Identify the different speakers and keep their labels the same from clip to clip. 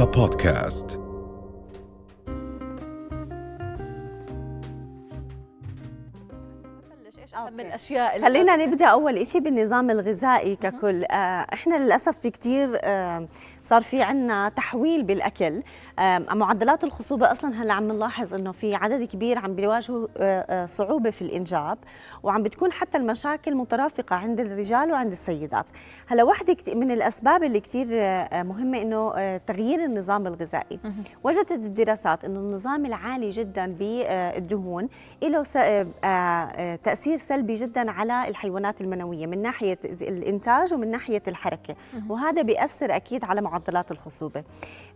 Speaker 1: رؤيا بودكاست
Speaker 2: اهم الأشياء اللي
Speaker 3: خلينا نبدأ أول شيء بالنظام الغذائي ككل. آه، إحنا للأسف في كثير آه، صار في عنا تحويل بالأكل. آه، معدلات الخصوبة أصلا هلأ عم نلاحظ إنه في عدد كبير عم بيواجهوا صعوبة في الإنجاب وعم بتكون حتى المشاكل مترافقة عند الرجال وعند السيدات. هلأ وحدة من الأسباب اللي كثير مهمة إنه تغيير النظام الغذائي. وجدت الدراسات إنه النظام العالي جدا بالدهون له تأثير سلبي جدا على الحيوانات المنوية من ناحية الإنتاج ومن ناحية الحركة وهذا بيأثر أكيد على معدلات الخصوبة.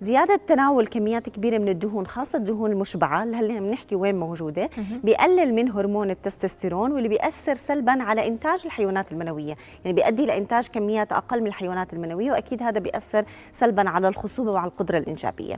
Speaker 3: زيادة تناول كميات كبيرة من الدهون خاصة الدهون المشبعة اللي هلا بنحكي وين موجودة بيقلل من هرمون التستوستيرون واللي بيأثر سلبا على إنتاج الحيوانات المنوية. يعني بيؤدي لإنتاج كميات أقل من الحيوانات المنوية وأكيد هذا بيأثر سلبا على الخصوبة وعلى القدرة الإنجابية.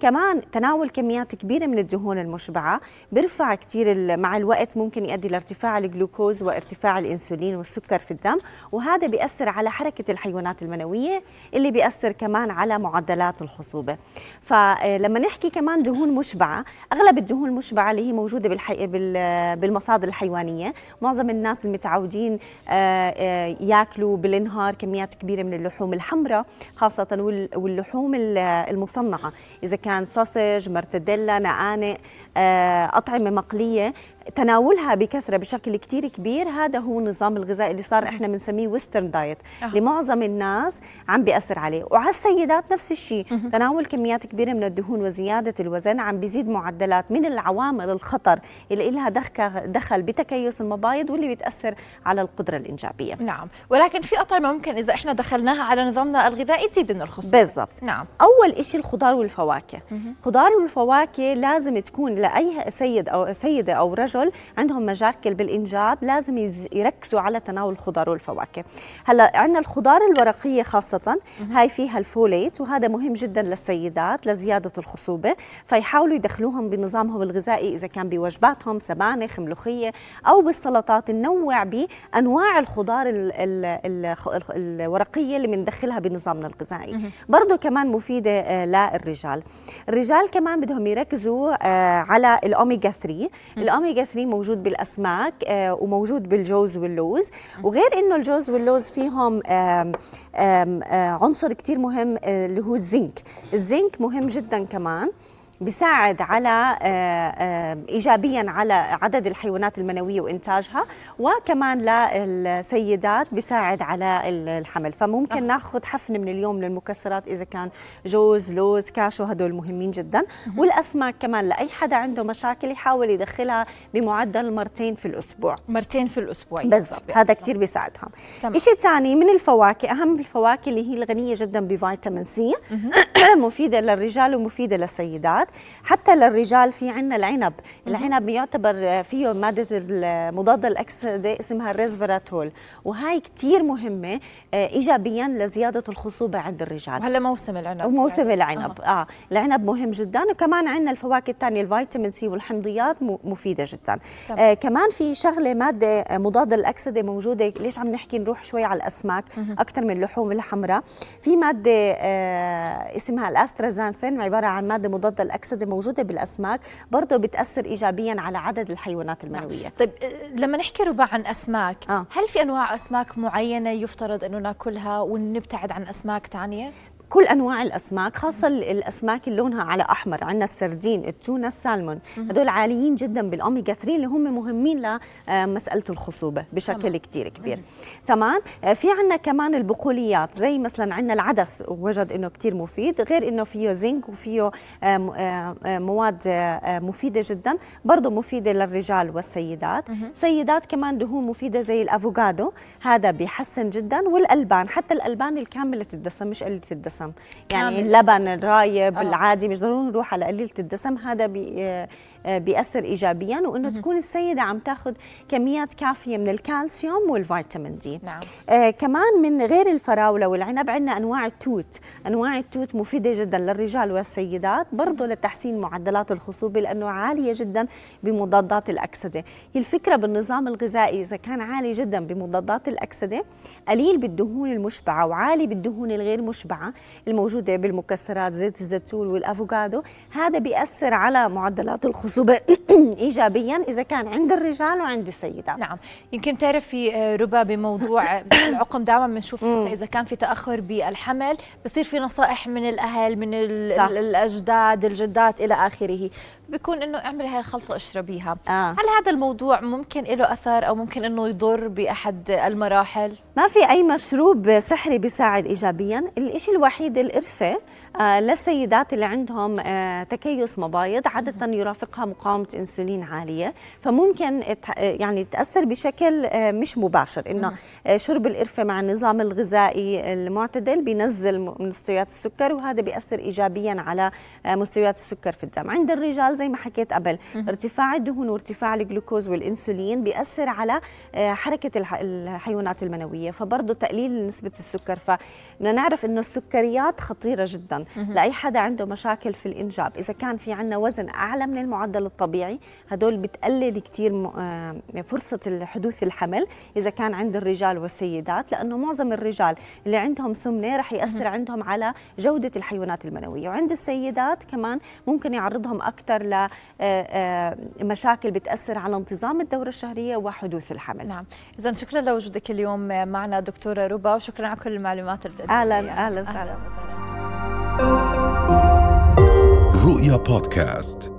Speaker 3: كمان تناول كميات كبيرة من الدهون المشبعة بيرفع كثير مع الوقت ممكن يؤدي لارتفاع الجلوكوز وارتفاع الإنسولين والسكر في الدم وهذا بيأثر على حركة الحيوانات المنوية اللي بيأثر كمان على معدلات الخصوبة. فلما نحكي كمان دهون مشبعة أغلب الدهون المشبعة اللي هي موجودة بالحي... بال... بالمصادر الحيوانية معظم الناس المتعودين آه، آه، ياكلوا بالنهار كميات كبيرة من اللحوم الحمراء وال- واللحوم ال- المصنعة. إذا كان sausage مرتديلا نقانق آه، أطعمة مقلية تناولها بكثرة بشكل كتير كبير. هذا هو النظام الغذائي اللي صار إحنا بنسميه western
Speaker 2: diet.
Speaker 3: لمعظم الناس عم بيأثر عليه. وعلى السيدات نفس الشيء. تناول كميات كبيرة من الدهون وزيادة الوزن عم بيزيد معدلات من العوامل الخطر اللي لها دخل بتكيس المبايض واللي بيتأثر على القدرة الإنجابية.
Speaker 2: نعم. ولكن في أطعمة ممكن إذا إحنا دخلناها على نظامنا الغذائي تزيد من الخصوبه
Speaker 3: بالضبط.
Speaker 2: نعم.
Speaker 3: أول إشي الخضار والفواكه. خضار والفواكه لازم تكون لأي سيد أو سيدة أو رجل عندهم مشاكل بالإنجاب لازم يركزوا على تناول الخضار والفواكه. هلأ عندنا الخضار الورقية خاصة هاي فيها الفوليت وهذا مهم جدا للسيدات لزيادة الخصوبة. فيحاولوا يدخلوهم بنظامهم الغذائي إذا كان بوجباتهم سبانخ ملوخية أو بالسلطات ننوع بأنواع الخضار ال ال ال الورقية اللي بندخلها بنظامنا الغذائي. برضه كمان مفيدة آه، للرجال. الرجال كمان بدهم يركزوا آه، على الاوميجا 3 الاوميجا 3 موجود بالأسماك آه، وموجود بالجوز واللوز. وغير إنه الجوز واللوز فيهم آه، عنصر كتير مهم آه، اللي هو الزنك. الزنك مهم جدا كمان. بيساعد على آه، آه، ايجابيا على عدد الحيوانات المنوية وإنتاجها وكمان للسيدات بيساعد على ال- الحمل. فممكن ناخذ حفنه من اليوم للمكسرات إذا كان جوز لوز كاشو هدول مهمين جدا. والأسماك كمان لأي حدا عنده مشاكل يحاول يدخلها بمعدل مرتين في الأسبوع.
Speaker 2: مرتين في الأسبوع.
Speaker 3: بالضبط هذا كتير بيساعدهم. شيء ثاني من الفواكه أهم الفواكه اللي هي الغنية جدا بفيتامين سي. مفيدة للرجال ومفيدة للسيدات. حتى للرجال في عندنا العنب. العنب يعتبر فيه مادة المضاده الاكسده اسمها الريسفيراتول وهي كتير مهمة آه، ايجابيا لزيادة الخصوبة عند الرجال.
Speaker 2: وهلا موسم العنب
Speaker 3: وموسم
Speaker 2: يعني.
Speaker 3: العنب آه العنب مهم جدا. وكمان عندنا الفواكه الثانية الفيتامين سي والحمضيات مفيدة جدا. آه كمان في شغلة مادة مضاده للاكسده موجودة. ليش عم نحكي نروح شوي على الأسماك؟ أكثر من اللحوم الحمراء. في مادة آه اسمها ال astaxanthin عبارة عن مادة مضاده للاكسده موجودة بالأسماك برضه بتأثر ايجابيا على عدد الحيوانات المنوية.
Speaker 2: طيب آه، لما نحكي ربى عن أسماك
Speaker 3: آه.
Speaker 2: هل في أنواع أسماك معينة يفترض أنه ناكلها ونبتعد عن أسماك ثانية
Speaker 3: كل أنواع الأسماك خاصة ال- الأسماك اللي لونها على أحمر عندنا السردين التونة السالمون. هدول عاليين جدا بالاوميجا 3 اللي هم مهمين لمساله الخصوبة بشكل كتير كبير. تمام؟ آه، في عندنا كمان البقوليات زي مثلا عندنا العدس وجد إنه كتير مفيد غير إنه فيه زنك وفيه آه، آه، آه، مواد آه، آه، مفيدة جدا برضه مفيدة للرجال والسيدات. سيدات كمان دهون مفيدة زي الافوكادو هذا بيحسن جدا والألبان حتى الألبان الكاملة الدسم مش قليله الدسم يعني
Speaker 2: كامل.
Speaker 3: اللبن الرايب
Speaker 2: آه.
Speaker 3: العادي مش ضروري نروح على قليلة الدسم. هذا بي بيأثر إيجابيا وأنه تكون السيدة عم تاخذ كميات كافية من الكالسيوم والفيتامين دي.
Speaker 2: نعم.
Speaker 3: آه كمان من غير الفراولة والعنب عندنا أنواع التوت. أنواع التوت مفيدة جدا للرجال والسيدات برضه لتحسين معدلات الخصوبة لأنه عالية جدا بمضادات الأكسدة. هي الفكرة بالنظام الغذائي إذا كان عالي جدا بمضادات الأكسدة قليل بالدهون المشبعة وعالي بالدهون الغير مشبعة. الموجودة بالمكسرات زيت الزيتون والأفوكادو. هذا بيأثر على معدلات الخصوبة إيجابيا إذا كان عند الرجال وعند السيدات
Speaker 2: نعم. يمكن تعرفي آه، ربا بموضوع العقم. دائما بنشوف إذا كان في تأخر بالحمل بصير في نصائح من الأهل من. الأجداد الجدات إلى آخره. بيكون إنه اعملي هاي الخلطة اشربيها.
Speaker 3: آه.
Speaker 2: هل هذا الموضوع ممكن له أثر أو ممكن إنه يضر بأحد المراحل؟
Speaker 3: ما في أي مشروب سحري بيساعد إيجابيا؟ الإشي الوحيد القرفة آه للسيدات اللي عندهم آه تكيس مبايض عادة يرافقها مقاومة أنسولين عالية فممكن ت- يعني تأثر بشكل آه مش مباشر إنه آه شرب القرفة مع النظام الغذائي المعتدل بينزل مستويات السكر وهذا بيأثر إيجابيا على آه مستويات السكر في الدم. عند الرجال زي ما حكيت قبل ارتفاع الدهون وارتفاع الجلوكوز والإنسولين بيأثر على آه حركة الح- الحيوانات المنوية. فبرضه تقليل نسبة السكر فبدنا نعرف إنه السكريات خطيرة جدا. لأي حدا عنده مشاكل في الإنجاب إذا كان في عنا وزن أعلى من المعدل الطبيعي هدول بتقلل كتير م- آه، فرصة حدوث الحمل إذا كان عند الرجال والسيدات لأنه معظم الرجال اللي عندهم سمنة رح يأثر عندهم على جودة الحيوانات المنوية. وعند السيدات كمان ممكن يعرضهم أكثر لمشاكل بتأثر على انتظام الدورة الشهرية وحدوث الحمل.
Speaker 2: نعم. اذا شكرا لوجودك اليوم معنا دكتورة ربا وشكرا على كل المعلومات اللي إياها.
Speaker 3: أهلاً وسهلاً.
Speaker 2: وسهلا
Speaker 1: رؤيا بودكاست